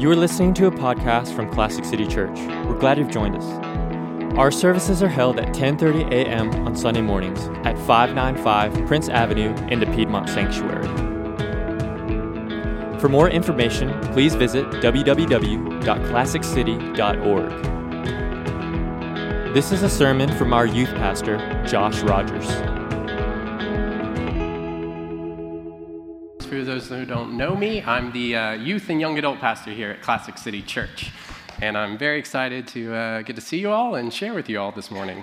You are listening to a podcast from Classic City Church. We're glad you've joined us. Our services are held at 10:30 a.m. on Sunday mornings at 595 Prince Avenue in the Piedmont Sanctuary. For more information, please visit www.classiccity.org. This is a sermon from our youth pastor, Josh Rogers. For those who don't know me, I'm the uh, youth and young adult pastor here at Classic City Church. And I'm very excited to uh, get to see you all and share with you all this morning.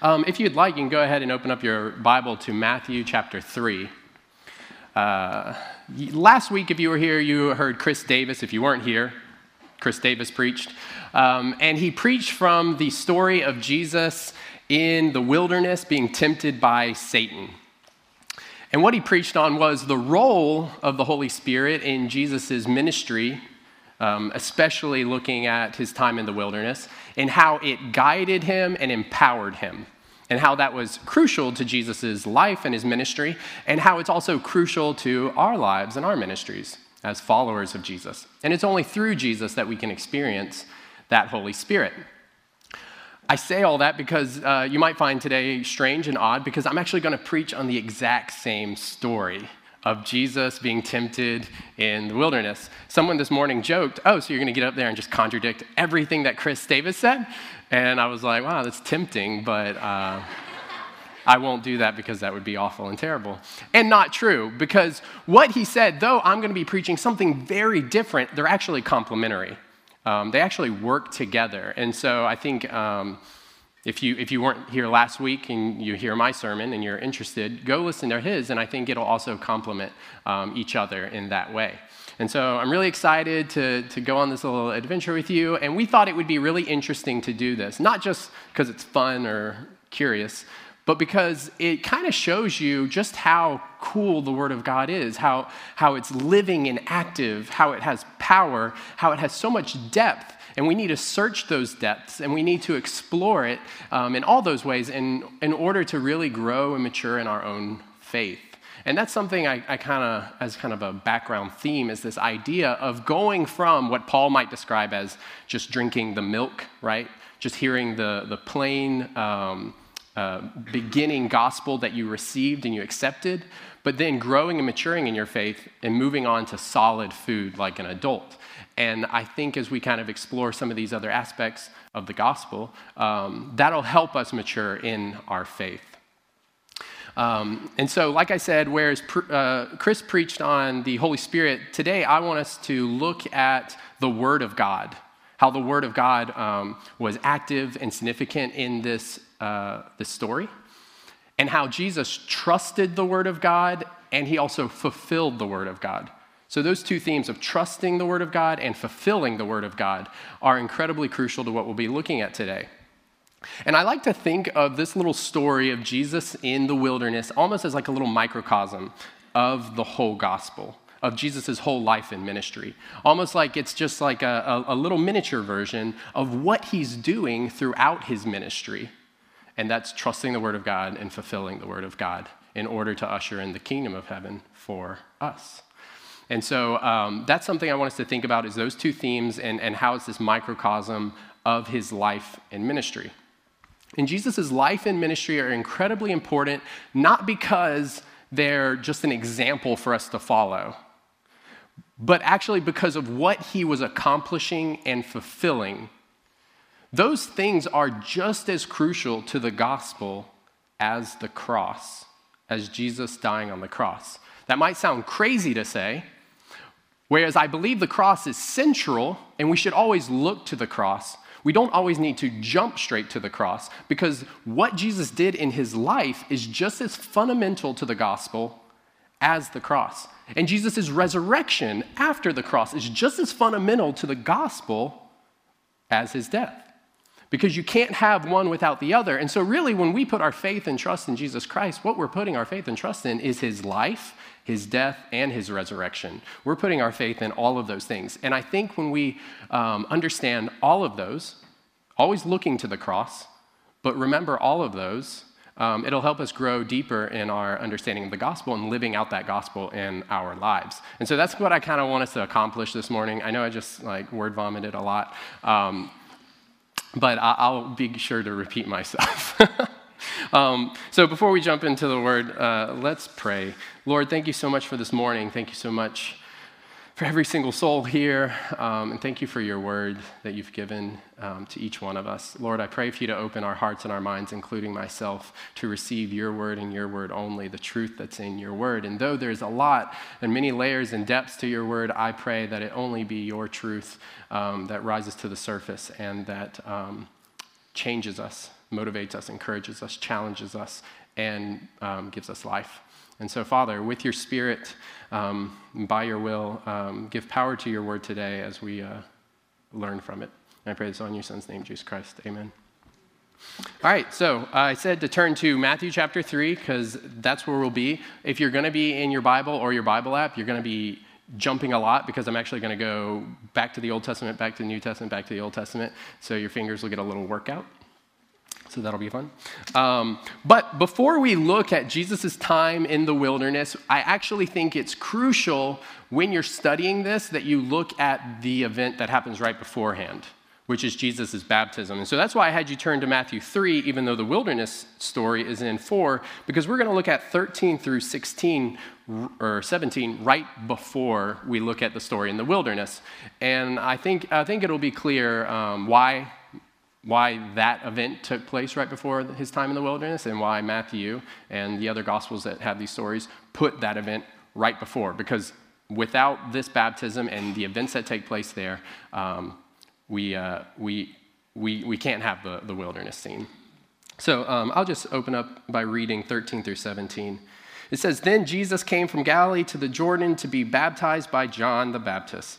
Um, if you'd like, you can go ahead and open up your Bible to Matthew chapter 3. Uh, last week, if you were here, you heard Chris Davis. If you weren't here, Chris Davis preached. Um, and he preached from the story of Jesus in the wilderness being tempted by Satan. And what he preached on was the role of the Holy Spirit in Jesus' ministry, um, especially looking at his time in the wilderness, and how it guided him and empowered him, and how that was crucial to Jesus' life and his ministry, and how it's also crucial to our lives and our ministries as followers of Jesus. And it's only through Jesus that we can experience that Holy Spirit. I say all that because uh, you might find today strange and odd because I'm actually going to preach on the exact same story of Jesus being tempted in the wilderness. Someone this morning joked, Oh, so you're going to get up there and just contradict everything that Chris Davis said? And I was like, Wow, that's tempting, but. Uh, I won't do that because that would be awful and terrible. And not true, because what he said, though I'm going to be preaching something very different, they're actually complementary. Um, they actually work together. And so I think um, if, you, if you weren't here last week and you hear my sermon and you're interested, go listen to his, and I think it'll also complement um, each other in that way. And so I'm really excited to, to go on this little adventure with you. And we thought it would be really interesting to do this, not just because it's fun or curious, but because it kind of shows you just how cool the Word of God is, how, how it's living and active, how it has power, how it has so much depth. And we need to search those depths and we need to explore it um, in all those ways in, in order to really grow and mature in our own faith. And that's something I, I kind of, as kind of a background theme, is this idea of going from what Paul might describe as just drinking the milk, right? Just hearing the, the plain, um, uh, beginning gospel that you received and you accepted, but then growing and maturing in your faith and moving on to solid food like an adult. And I think as we kind of explore some of these other aspects of the gospel, um, that'll help us mature in our faith. Um, and so, like I said, whereas uh, Chris preached on the Holy Spirit, today I want us to look at the Word of God, how the Word of God um, was active and significant in this uh, this story and how Jesus trusted the Word of God and he also fulfilled the Word of God. So, those two themes of trusting the Word of God and fulfilling the Word of God are incredibly crucial to what we'll be looking at today. And I like to think of this little story of Jesus in the wilderness almost as like a little microcosm of the whole gospel, of Jesus' whole life and ministry. Almost like it's just like a, a, a little miniature version of what he's doing throughout his ministry and that's trusting the Word of God and fulfilling the Word of God in order to usher in the kingdom of heaven for us. And so um, that's something I want us to think about is those two themes and, and how it's this microcosm of his life and ministry. And Jesus' life and ministry are incredibly important, not because they're just an example for us to follow, but actually because of what he was accomplishing and fulfilling those things are just as crucial to the gospel as the cross, as Jesus dying on the cross. That might sound crazy to say, whereas I believe the cross is central and we should always look to the cross. We don't always need to jump straight to the cross because what Jesus did in his life is just as fundamental to the gospel as the cross. And Jesus' resurrection after the cross is just as fundamental to the gospel as his death because you can't have one without the other. And so, really, when we put our faith and trust in Jesus Christ, what we're putting our faith and trust in is his life, his death, and his resurrection. We're putting our faith in all of those things. And I think when we um, understand all of those, always looking to the cross, but remember all of those, um, it'll help us grow deeper in our understanding of the gospel and living out that gospel in our lives. And so that's what I kind of want us to accomplish this morning. I know I just like word vomited a lot, um, but I- will be sure to repeat myself. um, so before we jump into the word, uh, let's pray. Lord, thank you so much for this morning. Thank you so much for every single soul here. Um, and thank you for your word that you've given um, to each one of us. Lord, I pray for you to open our hearts and our minds, including myself, to receive your word and your word only, the truth that's in your word. And though there's a lot and many layers and depths to your word, I pray that it only be your truth um, that rises to the surface and that um, changes us, motivates us, encourages us, challenges us, and um, gives us life. And so, Father, with your Spirit, um, by your will, um, give power to your word today as we uh, learn from it. And I pray this on your Son's name, Jesus Christ. Amen. All right, so uh, I said to turn to Matthew chapter 3 because that's where we'll be. If you're going to be in your Bible or your Bible app, you're going to be jumping a lot because I'm actually going to go back to the Old Testament, back to the New Testament, back to the Old Testament. So your fingers will get a little workout so that'll be fun. Um, but before we look at Jesus' time in the wilderness, I actually think it's crucial when you're studying this that you look at the event that happens right beforehand, which is Jesus' baptism. And so that's why I had you turn to Matthew 3, even though the wilderness story is in 4, because we're going to look at 13 through 16 or 17 right before we look at the story in the wilderness. And I think, I think it'll be clear um, why why that event took place right before his time in the wilderness and why Matthew and the other gospels that have these stories put that event right before. Because without this baptism and the events that take place there, um, we, uh, we, we, we can't have the, the wilderness scene. So um, I'll just open up by reading 13 through 17. It says, Then Jesus came from Galilee to the Jordan to be baptized by John the Baptist.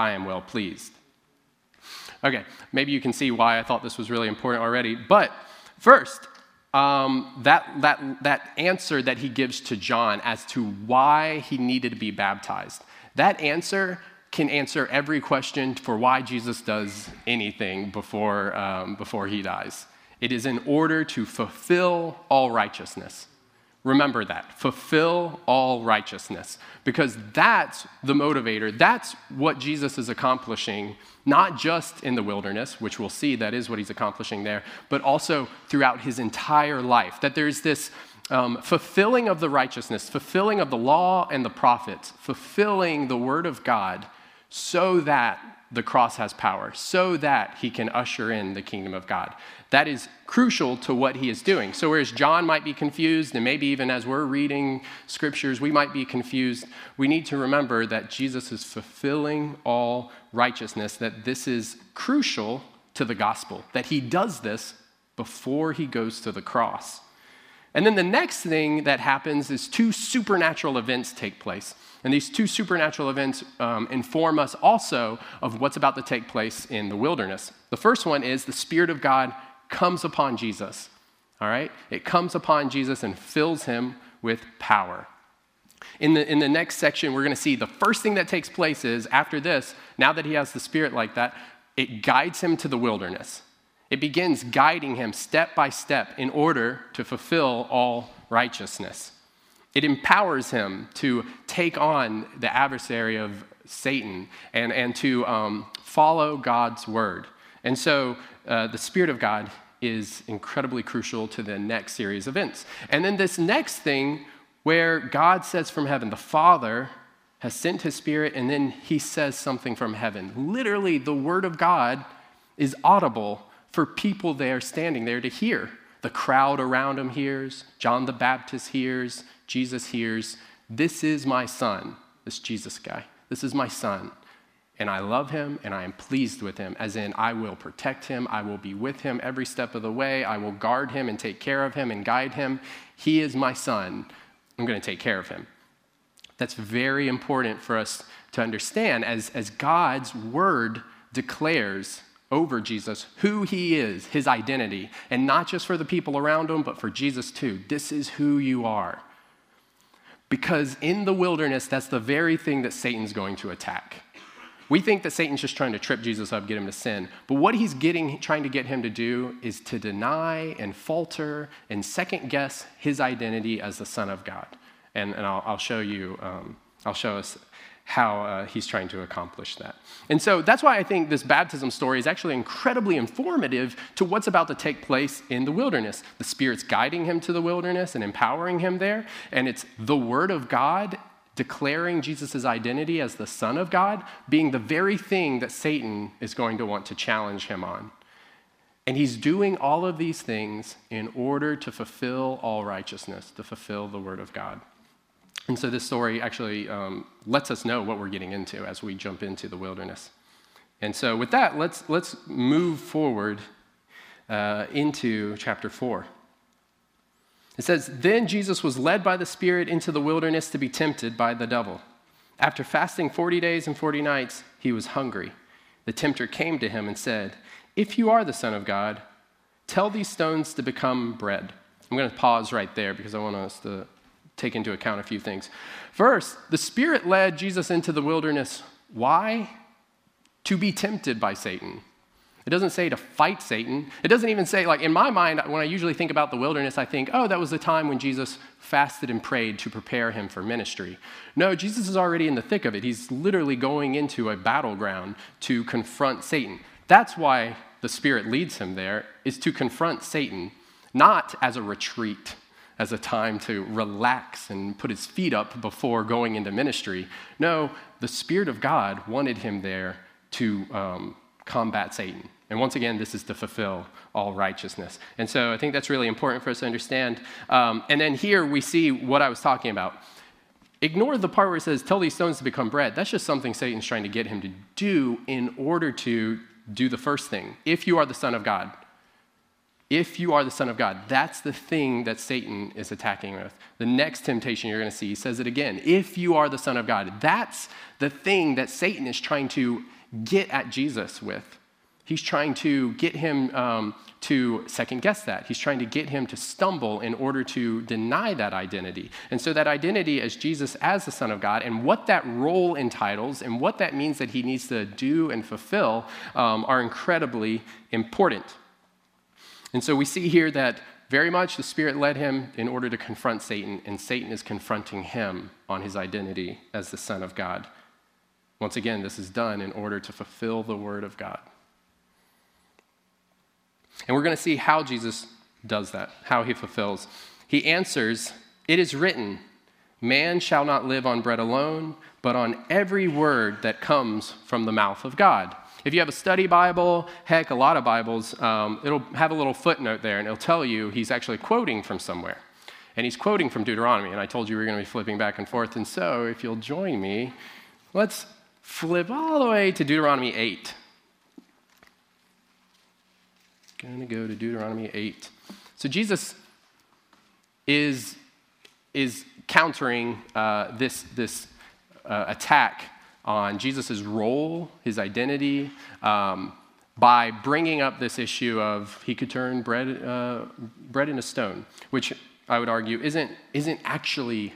I am well pleased. Okay, maybe you can see why I thought this was really important already. But first, um, that, that, that answer that he gives to John as to why he needed to be baptized, that answer can answer every question for why Jesus does anything before, um, before he dies. It is in order to fulfill all righteousness. Remember that. Fulfill all righteousness. Because that's the motivator. That's what Jesus is accomplishing, not just in the wilderness, which we'll see that is what he's accomplishing there, but also throughout his entire life. That there's this um, fulfilling of the righteousness, fulfilling of the law and the prophets, fulfilling the word of God so that the cross has power, so that he can usher in the kingdom of God. That is crucial to what he is doing. So, whereas John might be confused, and maybe even as we're reading scriptures, we might be confused, we need to remember that Jesus is fulfilling all righteousness, that this is crucial to the gospel, that he does this before he goes to the cross. And then the next thing that happens is two supernatural events take place. And these two supernatural events um, inform us also of what's about to take place in the wilderness. The first one is the Spirit of God comes upon Jesus. All right? It comes upon Jesus and fills him with power. In the, in the next section, we're going to see the first thing that takes place is after this, now that he has the Spirit like that, it guides him to the wilderness. It begins guiding him step by step in order to fulfill all righteousness. It empowers him to take on the adversary of Satan and, and to um, follow God's word. And so uh, the Spirit of God is incredibly crucial to the next series of events. And then this next thing where God says from heaven, the Father has sent his Spirit, and then he says something from heaven. Literally, the word of God is audible for people there standing there to hear. The crowd around him hears, John the Baptist hears, Jesus hears, This is my son, this Jesus guy. This is my son, and I love him and I am pleased with him, as in, I will protect him, I will be with him every step of the way, I will guard him and take care of him and guide him. He is my son. I'm going to take care of him. That's very important for us to understand as, as God's word declares over Jesus who he is, his identity, and not just for the people around him, but for Jesus too. This is who you are. Because in the wilderness, that's the very thing that Satan's going to attack. We think that Satan's just trying to trip Jesus up, get him to sin. But what he's getting, trying to get him to do is to deny and falter and second guess his identity as the Son of God. And, and I'll, I'll show you, um, I'll show us how uh, he's trying to accomplish that. And so that's why I think this baptism story is actually incredibly informative to what's about to take place in the wilderness. The Spirit's guiding him to the wilderness and empowering him there, and it's the Word of God declaring Jesus' identity as the Son of God being the very thing that Satan is going to want to challenge him on. And he's doing all of these things in order to fulfill all righteousness, to fulfill the Word of God. And so this story actually um, lets us know what we're getting into as we jump into the wilderness. And so, with that, let's, let's move forward uh, into chapter 4. It says, Then Jesus was led by the Spirit into the wilderness to be tempted by the devil. After fasting 40 days and 40 nights, he was hungry. The tempter came to him and said, If you are the Son of God, tell these stones to become bread. I'm going to pause right there because I want us to take into account a few things. First, the Spirit led Jesus into the wilderness. Why? To be tempted by Satan. It doesn't say to fight Satan. It doesn't even say, like, in my mind, when I usually think about the wilderness, I think, oh, that was the time when Jesus fasted and prayed to prepare him for ministry. No, Jesus is already in the thick of it. He's literally going into a battleground to confront Satan. That's why the Spirit leads him there, is to confront Satan, not as a retreat, as a time to relax and put his feet up before going into ministry. No, the Spirit of God wanted him there to. Um, combat Satan. And once again, this is to fulfill all righteousness. And so I think that's really important for us to understand. Um, and then here we see what I was talking about. Ignore the part where it says, Tell these stones to become bread. That's just something Satan's trying to get him to do in order to do the first thing. If you are the Son of God, if you are the Son of God, that's the thing that Satan is attacking with. The next temptation you're going to see says it again. If you are the Son of God, that's the thing that Satan is trying to get at Jesus with. He's trying to get him um, to second guess that. He's trying to get him to stumble in order to deny that identity. And so, that identity as Jesus as the Son of God and what that role entitles and what that means that he needs to do and fulfill um, are incredibly important. And so, we see here that very much the Spirit led him in order to confront Satan, and Satan is confronting him on his identity as the Son of God. Once again, this is done in order to fulfill the Word of God. And we're going to see how Jesus does that, how he fulfills. He answers, It is written, Man shall not live on bread alone, but on every word that comes from the mouth of God. If you have a study Bible, heck, a lot of Bibles, um, it'll have a little footnote there, and it'll tell you he's actually quoting from somewhere. And he's quoting from Deuteronomy, and I told you we were going to be flipping back and forth. And so, if you'll join me, let's flip all the way to Deuteronomy 8. Going to go to Deuteronomy 8. So Jesus is, is countering uh, this, this uh, attack on Jesus' role, his identity, um, by bringing up this issue of he could turn bread, uh, bread into stone, which I would argue isn't, isn't actually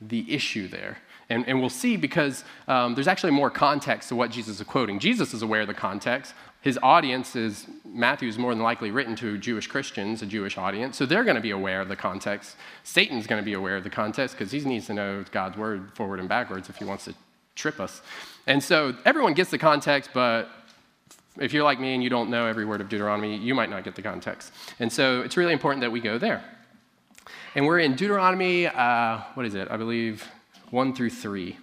the issue there. And, and we'll see because um, there's actually more context to what Jesus is quoting. Jesus is aware of the context. His audience is, Matthew is more than likely written to Jewish Christians, a Jewish audience, so they're going to be aware of the context. Satan's going to be aware of the context because he needs to know God's word forward and backwards if he wants to trip us. And so everyone gets the context, but if you're like me and you don't know every word of Deuteronomy, you might not get the context. And so it's really important that we go there. And we're in Deuteronomy, uh, what is it? I believe 1 through 3. It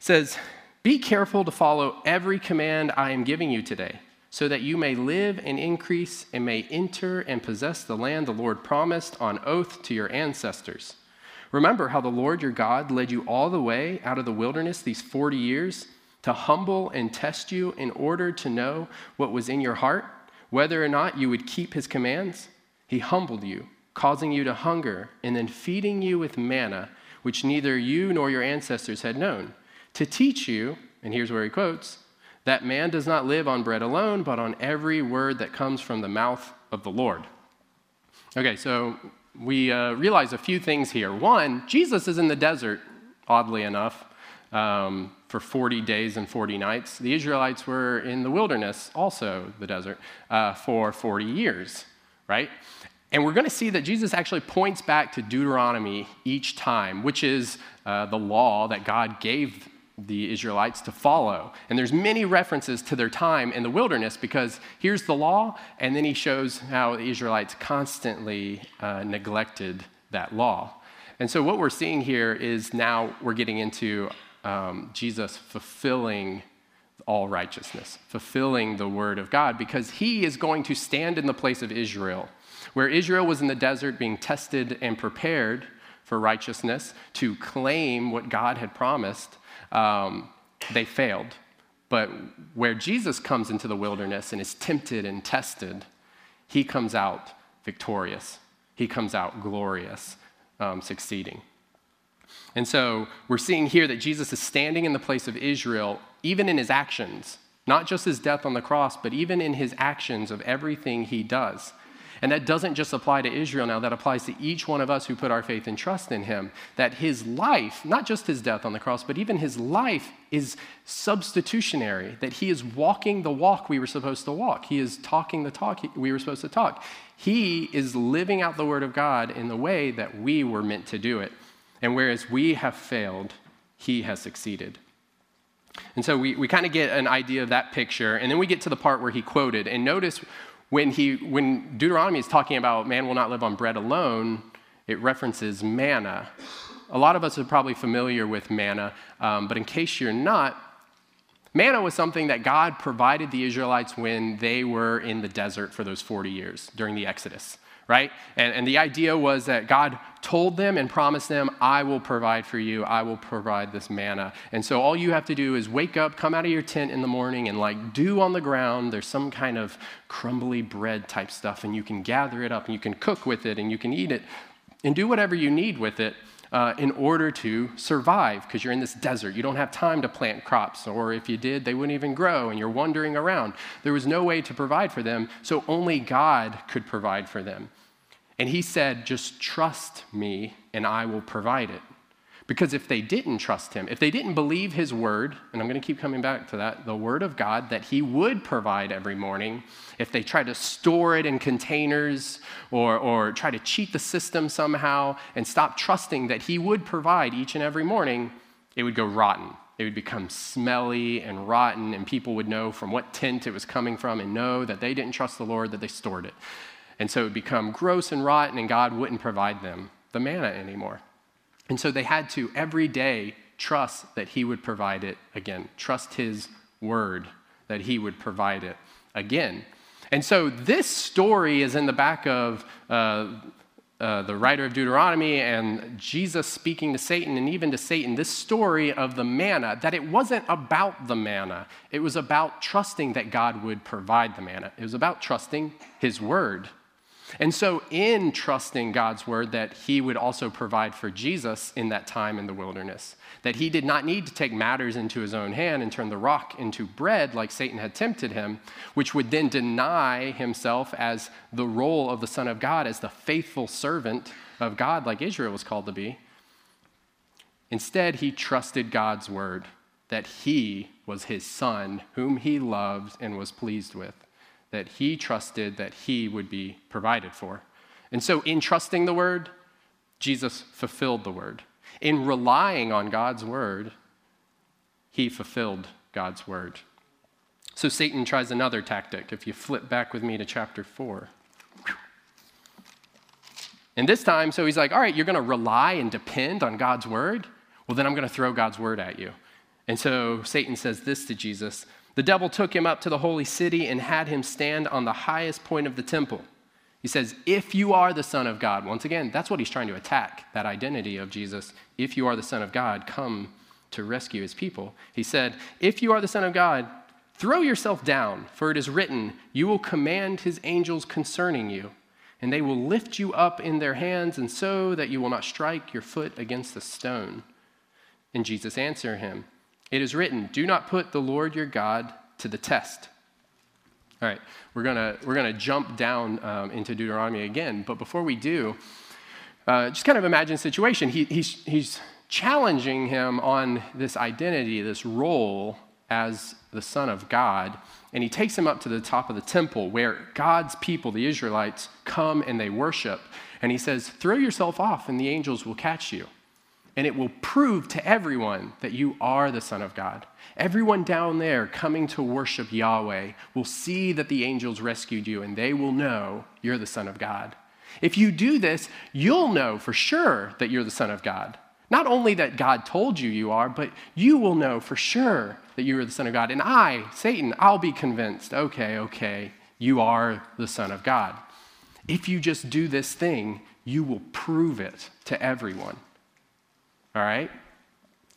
says, Be careful to follow every command I am giving you today, so that you may live and increase and may enter and possess the land the Lord promised on oath to your ancestors. Remember how the Lord your God led you all the way out of the wilderness these 40 years to humble and test you in order to know what was in your heart, whether or not you would keep his commands? He humbled you, causing you to hunger, and then feeding you with manna, which neither you nor your ancestors had known, to teach you, and here's where he quotes, that man does not live on bread alone, but on every word that comes from the mouth of the Lord. Okay, so we uh, realize a few things here. One, Jesus is in the desert, oddly enough, um, for 40 days and 40 nights. The Israelites were in the wilderness, also the desert, uh, for 40 years, right? And we're going to see that Jesus actually points back to Deuteronomy each time, which is uh, the law that God gave the Israelites to follow. And there's many references to their time in the wilderness because here's the law, and then he shows how the Israelites constantly uh, neglected that law. And so what we're seeing here is now we're getting into um, Jesus fulfilling all righteousness, fulfilling the word of God, because he is going to stand in the place of Israel. Where Israel was in the desert being tested and prepared for righteousness to claim what God had promised, um, they failed. But where Jesus comes into the wilderness and is tempted and tested, he comes out victorious. He comes out glorious, um, succeeding. And so we're seeing here that Jesus is standing in the place of Israel, even in his actions, not just his death on the cross, but even in his actions of everything he does. And that doesn't just apply to Israel now, that applies to each one of us who put our faith and trust in him. That his life, not just his death on the cross, but even his life is substitutionary, that he is walking the walk we were supposed to walk. He is talking the talk we were supposed to talk. He is living out the word of God in the way that we were meant to do it. And whereas we have failed, he has succeeded. And so we, we kind of get an idea of that picture. And then we get to the part where he quoted. And notice when, he, when Deuteronomy is talking about man will not live on bread alone, it references manna. A lot of us are probably familiar with manna, um, but in case you're not, manna was something that God provided the Israelites when they were in the desert for those 40 years during the Exodus right? And, and the idea was that God told them and promised them, I will provide for you, I will provide this manna. And so all you have to do is wake up, come out of your tent in the morning, and like dew on the ground, there's some kind of crumbly bread type stuff, and you can gather it up and you can cook with it and you can eat it and do whatever you need with it. Uh, in order to survive, because you're in this desert. You don't have time to plant crops, or if you did, they wouldn't even grow, and you're wandering around. There was no way to provide for them, so only God could provide for them. And he said, Just trust me and I will provide it. Because if they didn't trust him, if they didn't believe his word, and I'm going to keep coming back to that, the word of God that he would provide every morning, if they tried to store it in containers or, or try to cheat the system somehow and stop trusting that he would provide each and every morning, it would go rotten. It would become smelly and rotten, and people would know from what tent it was coming from and know that they didn't trust the Lord, that they stored it. And so it would become gross and rotten, and God wouldn't provide them the manna anymore. And so they had to every day trust that He would provide it again, trust His word that He would provide it again. And so this story is in the back of uh, uh, the writer of Deuteronomy and Jesus speaking to Satan and even to Satan, this story of the manna, that it wasn't about the manna. It was about trusting that God would provide the manna. It was about trusting His word. And so, in trusting God's word that he would also provide for Jesus in that time in the wilderness, that he did not need to take matters into his own hand and turn the rock into bread like Satan had tempted him, which would then deny himself as the role of the Son of God, as the faithful servant of God, like Israel was called to be. Instead, he trusted God's word that he was his son, whom he loved and was pleased with that he trusted that he would be provided for. And so, in trusting the word, Jesus fulfilled the word. In relying on God's word, he fulfilled God's word. So, Satan tries another tactic. If you flip back with me to chapter 4. And this time, so he's like, all right, you're going to rely and depend on God's word? Well, then I'm going to throw God's word at you. And so Satan says this to Jesus the devil took him up to the holy city and had him stand on the highest point of the temple. He says, If you are the Son of God, once again, that's what he's trying to attack, that identity of Jesus. If you are the Son of God, come to rescue his people. He said, If you are the Son of God, throw yourself down, for it is written, You will command his angels concerning you, and they will lift you up in their hands, and so that you will not strike your foot against a stone. And Jesus answered him, It is written, Do not put the Lord your God to the test. All right, we're gonna we're gonna jump down um, into Deuteronomy again, but before we do, uh, just kind of imagine situation. He, he's he's challenging him on this identity, this role as the Son of God. And he takes him up to the top of the temple where God's people, the Israelites, come and they worship. And he says, Throw yourself off, and the angels will catch you. And it will prove to everyone that you are the Son of God. Everyone down there coming to worship Yahweh will see that the angels rescued you, and they will know you're the Son of God. If you do this, you'll know for sure that you're the Son of God. Not only that God told you you are, but you will know for sure that you are the Son of God. And I, Satan, I'll be convinced okay, okay, you are the Son of God. If you just do this thing, you will prove it to everyone. All right?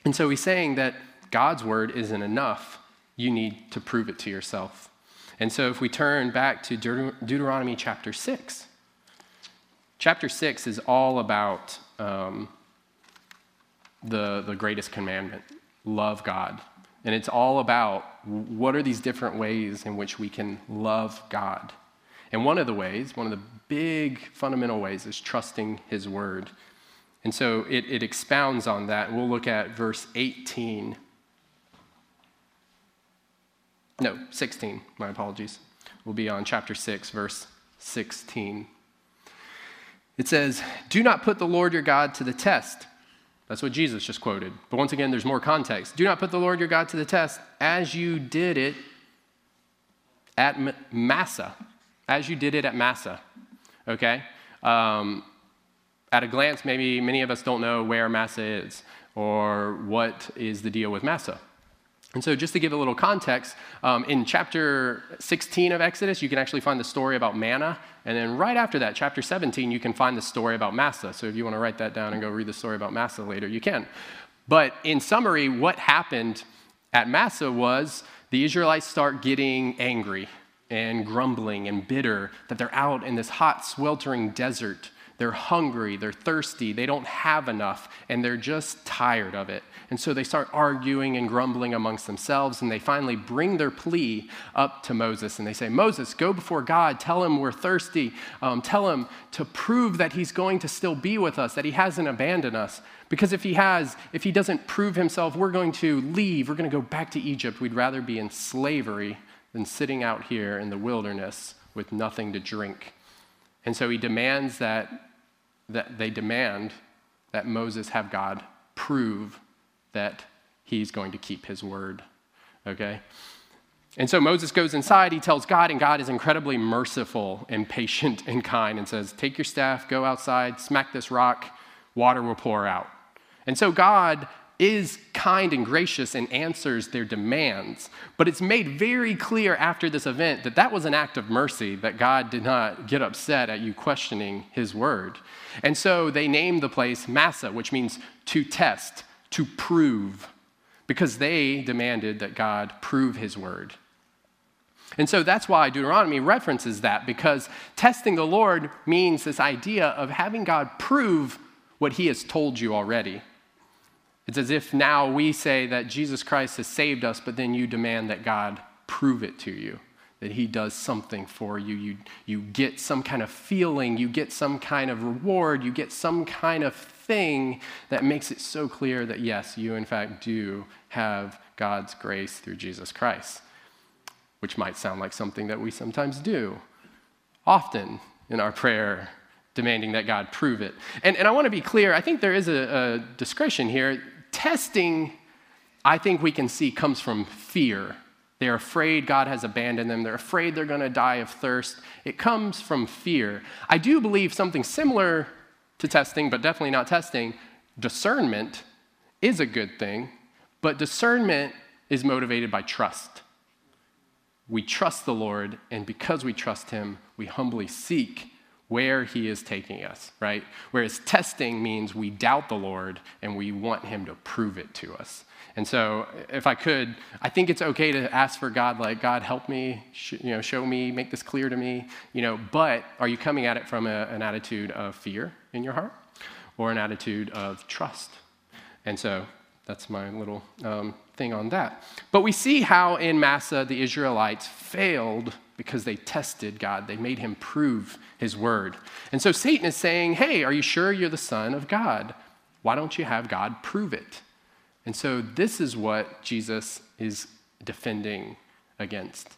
And so he's saying that God's word isn't enough. You need to prove it to yourself. And so if we turn back to Deuteronomy chapter 6, chapter 6 is all about um, the, the greatest commandment love God. And it's all about what are these different ways in which we can love God. And one of the ways, one of the big fundamental ways, is trusting His Word. And so it, it expounds on that. We'll look at verse 18. No, 16. My apologies. We'll be on chapter 6, verse 16. It says, Do not put the Lord your God to the test that's what Jesus just quoted. But once again, there's more context. Do not put the Lord your God to the test as you did it at Massah. as you did it at Massah. Okay? Um, at a glance, maybe many of us don't know where Massah is or what is the deal with Massah. And so, just to give a little context, um, in chapter 16 of Exodus, you can actually find the story about manna. And then, right after that, chapter 17, you can find the story about Massah. So, if you want to write that down and go read the story about Massah later, you can. But in summary, what happened at Massah was the Israelites start getting angry and grumbling and bitter that they're out in this hot, sweltering desert. They're hungry, they're thirsty, they don't have enough, and they're just tired of it. And so they start arguing and grumbling amongst themselves, and they finally bring their plea up to Moses. And they say, Moses, go before God, tell him we're thirsty, um, tell him to prove that he's going to still be with us, that he hasn't abandoned us. Because if he has, if he doesn't prove himself, we're going to leave, we're going to go back to Egypt. We'd rather be in slavery than sitting out here in the wilderness with nothing to drink. And so he demands that, that they demand that Moses have God prove that he's going to keep his word. Okay? And so Moses goes inside, he tells God, and God is incredibly merciful and patient and kind and says, Take your staff, go outside, smack this rock, water will pour out. And so God is kind and gracious and answers their demands. But it's made very clear after this event that that was an act of mercy, that God did not get upset at you questioning his word. And so they named the place Massah, which means to test to prove, because they demanded that God prove his word. And so that's why Deuteronomy references that, because testing the Lord means this idea of having God prove what he has told you already. It's as if now we say that Jesus Christ has saved us, but then you demand that God prove it to you, that he does something for you. You, you get some kind of feeling, you get some kind of reward, you get some kind of thing that makes it so clear that, yes, you in fact do have God's grace through Jesus Christ, which might sound like something that we sometimes do often in our prayer, demanding that God prove it. And, and I want to be clear, I think there is a, a discretion here. Testing, I think we can see, comes from fear. They're afraid God has abandoned them. They're afraid they're going to die of thirst. It comes from fear. I do believe something similar to testing, but definitely not testing, discernment is a good thing, but discernment is motivated by trust. We trust the Lord, and because we trust Him, we humbly seek where he is taking us, right? Whereas testing means we doubt the Lord and we want him to prove it to us. And so, if I could, I think it's okay to ask for God, like, God, help me, sh- you know, show me, make this clear to me, you know, but are you coming at it from a, an attitude of fear in your heart or an attitude of trust? And so, that's my little um, thing on that. But we see how in Massah the Israelites failed because they tested God. They made him prove his word. And so Satan is saying, Hey, are you sure you're the Son of God? Why don't you have God prove it? And so this is what Jesus is defending against.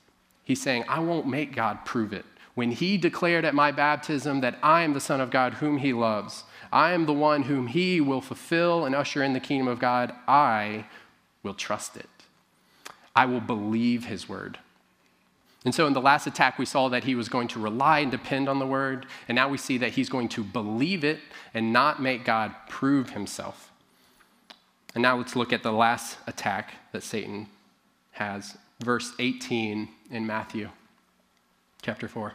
He's saying, I won't make God prove it. When he declared at my baptism that I am the Son of God whom he loves, I am the one whom he will fulfill and usher in the kingdom of God, I will trust it. I will believe his word. And so in the last attack, we saw that he was going to rely and depend on the word. And now we see that he's going to believe it and not make God prove himself. And now let's look at the last attack that Satan has, verse 18 in Matthew chapter 4.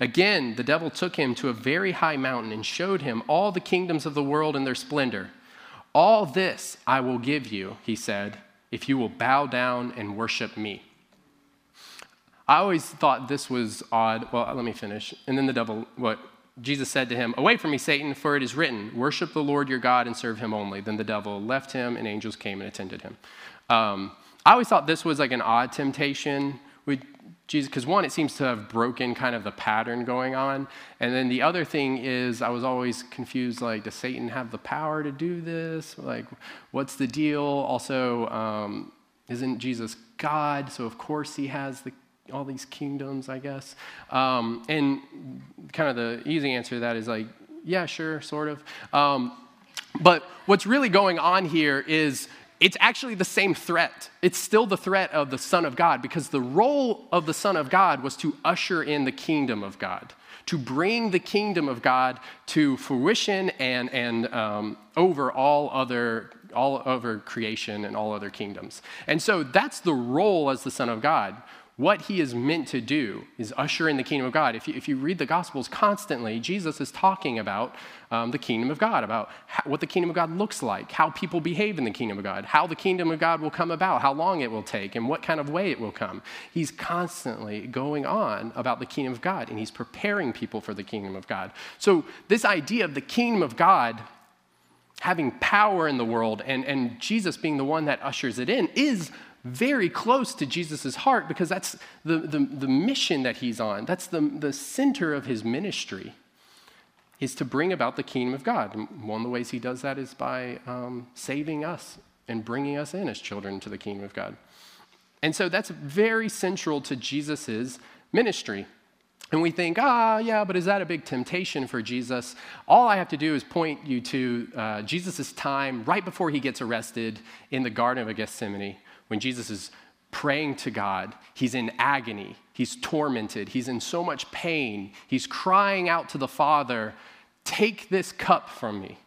Again, the devil took him to a very high mountain and showed him all the kingdoms of the world and their splendor. All this I will give you, he said, if you will bow down and worship me. I always thought this was odd. Well, let me finish. And then the devil, what Jesus said to him, Away from me, Satan, for it is written, Worship the Lord your God and serve him only. Then the devil left him, and angels came and attended him. Um, I always thought this was like an odd temptation with Jesus, because one, it seems to have broken kind of the pattern going on. And then the other thing is, I was always confused like, does Satan have the power to do this? Like, what's the deal? Also, um, isn't Jesus God? So, of course, he has the all these kingdoms, I guess. Um, and kind of the easy answer to that is like, yeah, sure, sort of. Um, but what's really going on here is it's actually the same threat. It's still the threat of the Son of God because the role of the Son of God was to usher in the kingdom of God, to bring the kingdom of God to fruition and, and um, over all other all over creation and all other kingdoms. And so that's the role as the Son of God what he is meant to do is usher in the kingdom of God. If you, if you read the Gospels constantly, Jesus is talking about um, the kingdom of God, about how, what the kingdom of God looks like, how people behave in the kingdom of God, how the kingdom of God will come about, how long it will take, and what kind of way it will come. He's constantly going on about the kingdom of God, and he's preparing people for the kingdom of God. So, this idea of the kingdom of God having power in the world and, and Jesus being the one that ushers it in is very close to Jesus' heart because that's the, the, the, mission that he's on. That's the, the center of his ministry, is to bring about the kingdom of God. And one of the ways he does that is by um, saving us and bringing us in as children to the kingdom of God. And so that's very central to Jesus' ministry. And we think, ah, yeah, but is that a big temptation for Jesus? All I have to do is point you to uh, Jesus' time right before he gets arrested in the Garden of Gethsemane when Jesus is praying to God, he's in agony, he's tormented, he's in so much pain, he's crying out to the Father, Take this cup from me.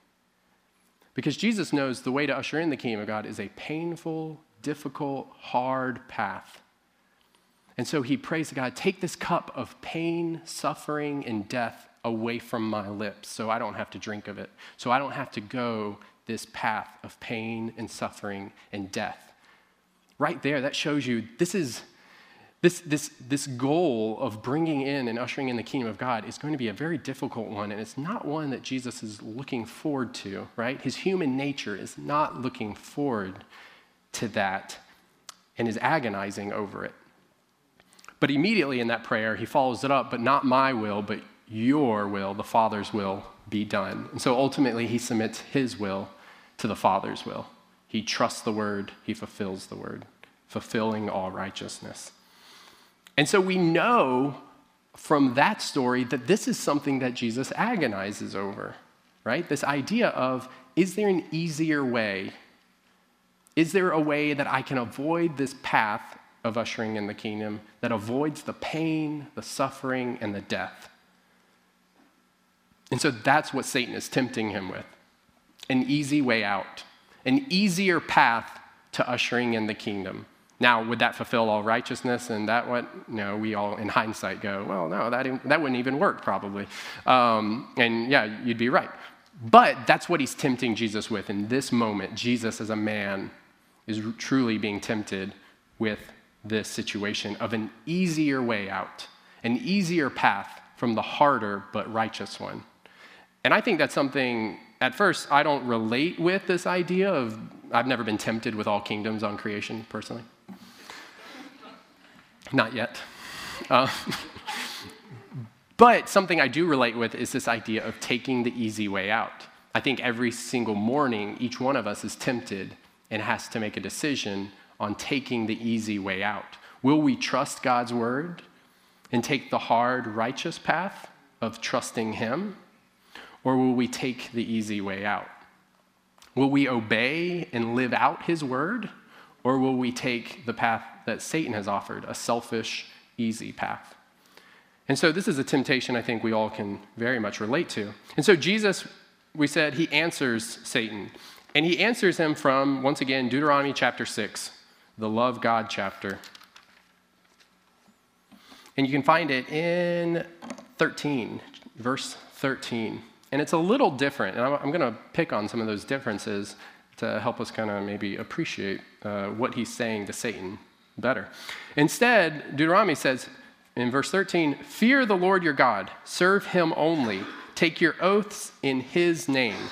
Because Jesus knows the way to usher in the kingdom of God is a painful, difficult, hard path. And so he prays to God, Take this cup of pain, suffering, and death away from my lips so I don't have to drink of it, so I don't have to go this path of pain and suffering and death right there, that shows you this is this, this, this goal of bringing in and ushering in the kingdom of God is going to be a very difficult one, and it's not one that Jesus is looking forward to, right? His human nature is not looking forward to that and is agonizing over it. But immediately in that prayer, he follows it up, but not my will, but your will, the Father's will, be done. And so ultimately, he submits his will to the Father's will. He trusts the word, he fulfills the word, fulfilling all righteousness. And so we know from that story that this is something that Jesus agonizes over, right? This idea of is there an easier way? Is there a way that I can avoid this path of ushering in the kingdom that avoids the pain, the suffering, and the death? And so that's what Satan is tempting him with an easy way out an easier path to ushering in the kingdom. Now, would that fulfill all righteousness? And that what? Know, we all in hindsight go, well, no, that, that wouldn't even work probably. Um, and yeah, you'd be right. But that's what he's tempting Jesus with in this moment. Jesus, as a man, is truly being tempted with this situation of an easier way out, an easier path from the harder but righteous one. And I think that's something, at first, I don't relate with this idea of, I've never been tempted with all kingdoms on creation personally. Not yet. Uh, but something I do relate with is this idea of taking the easy way out. I think every single morning, each one of us is tempted and has to make a decision on taking the easy way out. Will we trust God's word and take the hard, righteous path of trusting Him? Or will we take the easy way out? Will we obey and live out His word? Or will we take the path that Satan has offered, a selfish, easy path? And so, this is a temptation I think we all can very much relate to. And so, Jesus, we said, he answers Satan. And he answers him from, once again, Deuteronomy chapter 6, the love God chapter. And you can find it in 13, verse 13. And it's a little different. And I'm, I'm going to pick on some of those differences to help us kind of maybe appreciate uh, what he's saying to Satan better. Instead, Deuteronomy says in verse 13, Fear the Lord your God, serve him only, take your oaths in his name.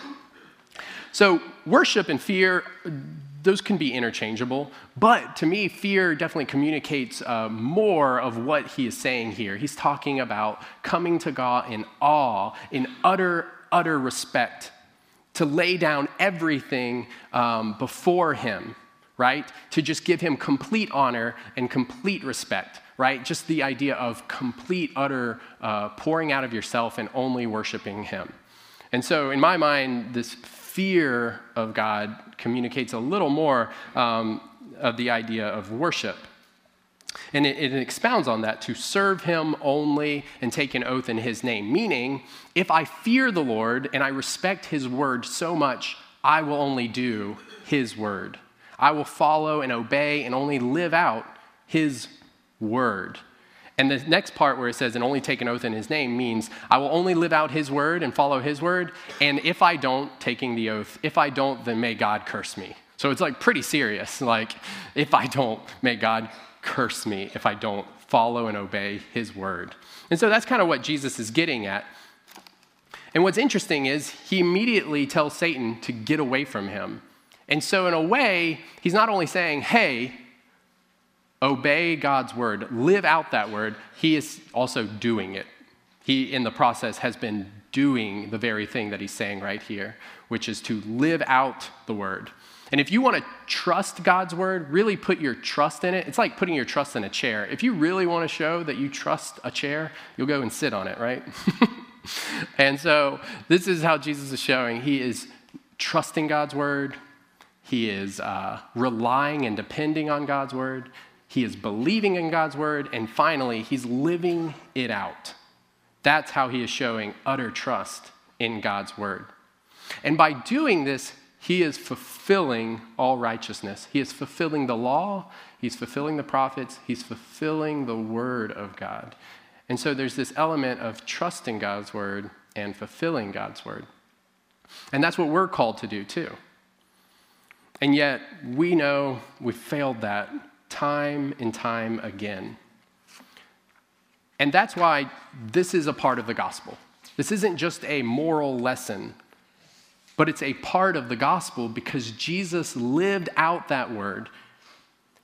So, worship and fear those can be interchangeable. But to me, fear definitely communicates uh, more of what he is saying here. He's talking about coming to God in awe, in utter, utter respect, to lay down everything um, before him, right? To just give him complete honor and complete respect, right? Just the idea of complete, utter uh, pouring out of yourself and only worshiping him. And so, in my mind, this fear of God communicates a little more um, of the idea of worship. And it, it, expounds on that to serve him only and take an oath in his name. Meaning, if I fear the Lord and I respect his word so much, I will only do his word. I will follow and obey and only live out his word. And the next part where it says, and only take an oath in his name means I will only live out his word and follow his word. And if I don't, taking the oath, if I don't, then may God curse me. So it's like pretty serious. Like, if I don't, may God curse me if I don't follow and obey his word. And so that's kind of what Jesus is getting at. And what's interesting is he immediately tells Satan to get away from him. And so, in a way, he's not only saying, hey, obey God's word, live out that word, he is also doing it. He, in the process, has been doing the very thing that he's saying right here, which is to live out the word. And if you want to trust God's word, really put your trust in it. It's like putting your trust in a chair. If you really want to show that you trust a chair, you'll go and sit on it, right? and so this is how Jesus is showing. He is trusting God's word, he is uh, relying and depending on God's word, he is believing in God's word, and finally, he's living it out. That's how he is showing utter trust in God's word. And by doing this, he is fulfilling all righteousness. He is fulfilling the law, he's fulfilling the prophets, he's fulfilling the word of God. And so there's this element of trusting God's word and fulfilling God's word. And that's what we're called to do too. And yet, we know we've failed that time and time again. And that's why this is a part of the gospel. This isn't just a moral lesson, but it's a part of the gospel because Jesus lived out that word.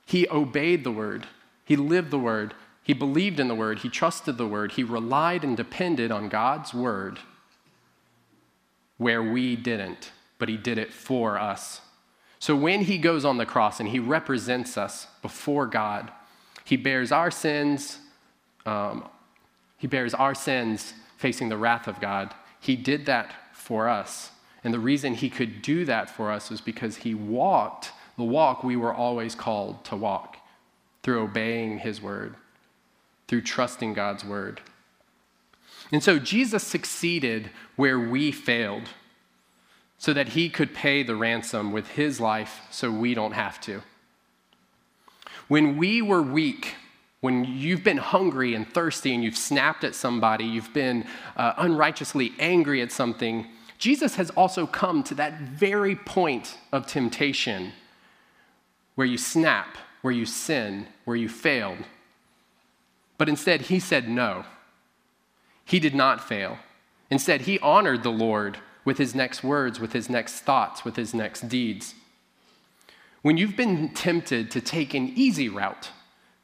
He obeyed the word, he lived the word, he believed in the word, he trusted the word, he relied and depended on God's word where we didn't, but he did it for us. So when he goes on the cross and he represents us before God, he bears our sins. Um, he bears our sins facing the wrath of God. He did that for us. And the reason he could do that for us is because he walked the walk we were always called to walk through obeying his word, through trusting God's word. And so Jesus succeeded where we failed so that he could pay the ransom with his life so we don't have to. When we were weak, when you've been hungry and thirsty and you've snapped at somebody, you've been uh, unrighteously angry at something, Jesus has also come to that very point of temptation where you snap, where you sin, where you failed. But instead, he said no. He did not fail. Instead, he honored the Lord with his next words, with his next thoughts, with his next deeds. When you've been tempted to take an easy route,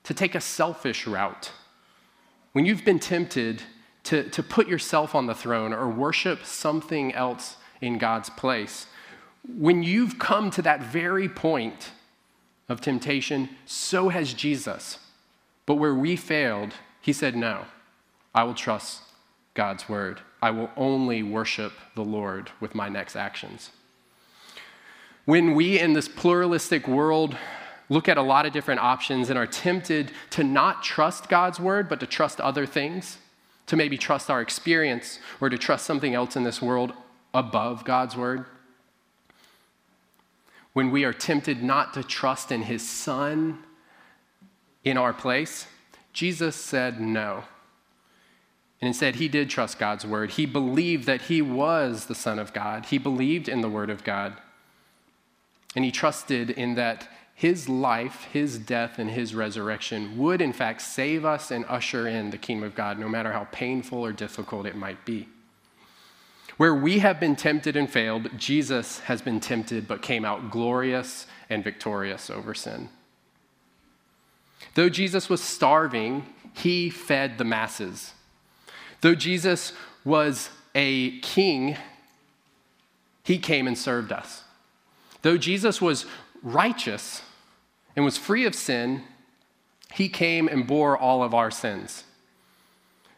to take a selfish route, when you've been tempted to, to put yourself on the throne or worship something else in God's place, when you've come to that very point of temptation, so has Jesus. But where we failed, he said, No, I will trust God's word. I will only worship the Lord with my next actions. When we in this pluralistic world look at a lot of different options and are tempted to not trust God's word, but to trust other things, to maybe trust our experience or to trust something else in this world above God's word, when we are tempted not to trust in his son in our place, Jesus said no. And instead, he did trust God's word. He believed that he was the Son of God. He believed in the word of God. And he trusted in that his life, his death, and his resurrection would, in fact, save us and usher in the kingdom of God, no matter how painful or difficult it might be. Where we have been tempted and failed, Jesus has been tempted but came out glorious and victorious over sin. Though Jesus was starving, he fed the masses. Though Jesus was a king, he came and served us. Though Jesus was righteous and was free of sin, he came and bore all of our sins.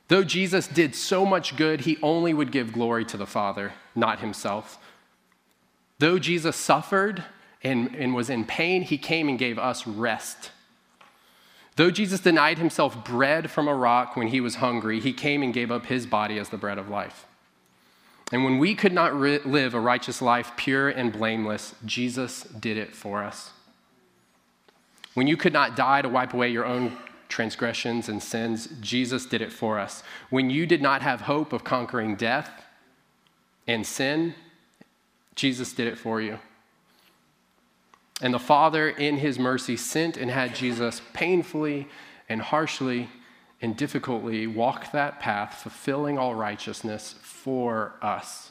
Though Jesus did so much good, he only would give glory to the Father, not himself. Though Jesus suffered and, and was in pain, he came and gave us rest. Though Jesus denied himself bread from a rock when he was hungry, he came and gave up his body as the bread of life. And when we could not live a righteous life, pure and blameless, Jesus did it for us. When you could not die to wipe away your own transgressions and sins, Jesus did it for us. When you did not have hope of conquering death and sin, Jesus did it for you. And the Father, in his mercy, sent and had Jesus painfully and harshly and difficultly walk that path, fulfilling all righteousness for us.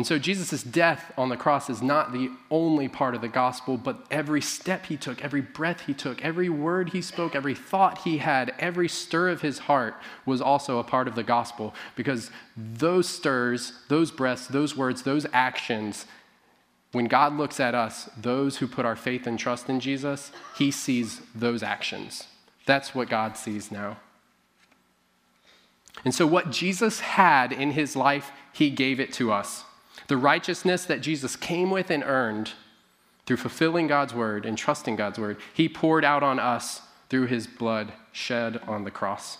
And so Jesus' death on the cross is not the only part of the gospel, but every step he took, every breath he took, every word he spoke, every thought he had, every stir of his heart was also a part of the gospel because those stirs, those breaths, those words, those actions, when God looks at us, those who put our faith and trust in Jesus, he sees those actions. That's what God sees now. And so, what Jesus had in his life, he gave it to us. The righteousness that Jesus came with and earned through fulfilling God's word and trusting God's word, he poured out on us through his blood shed on the cross.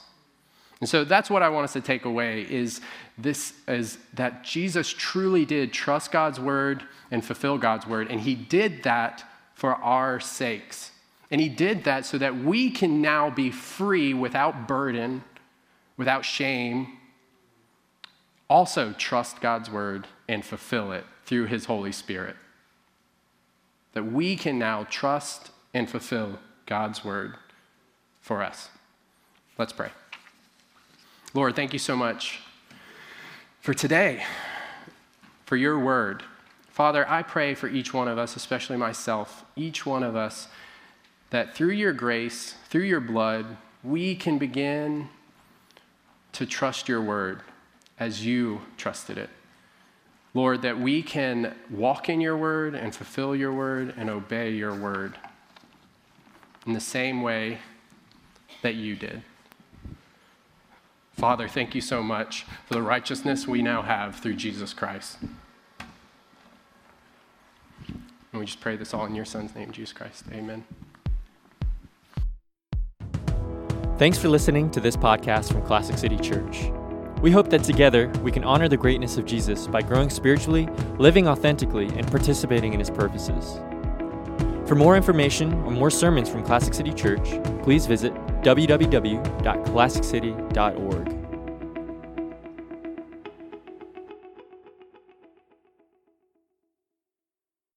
And so that's what I want us to take away is this is that Jesus truly did trust God's word and fulfill God's word and he did that for our sakes. And he did that so that we can now be free without burden, without shame. Also, trust God's word and fulfill it through his Holy Spirit. That we can now trust and fulfill God's word for us. Let's pray. Lord, thank you so much for today, for your word. Father, I pray for each one of us, especially myself, each one of us that through your grace, through your blood, we can begin to trust your word as you trusted it. Lord, that we can walk in your word and fulfill your word and obey your word in the same way that you did. Father, thank you so much for the righteousness we now have through Jesus Christ. And we just pray this all in your Son's name, Jesus Christ. Amen. Thanks for listening to this podcast from Classic City Church. We hope that together we can honor the greatness of Jesus by growing spiritually, living authentically, and participating in his purposes. For more information or more sermons from Classic City Church, please visit www.classiccity.org.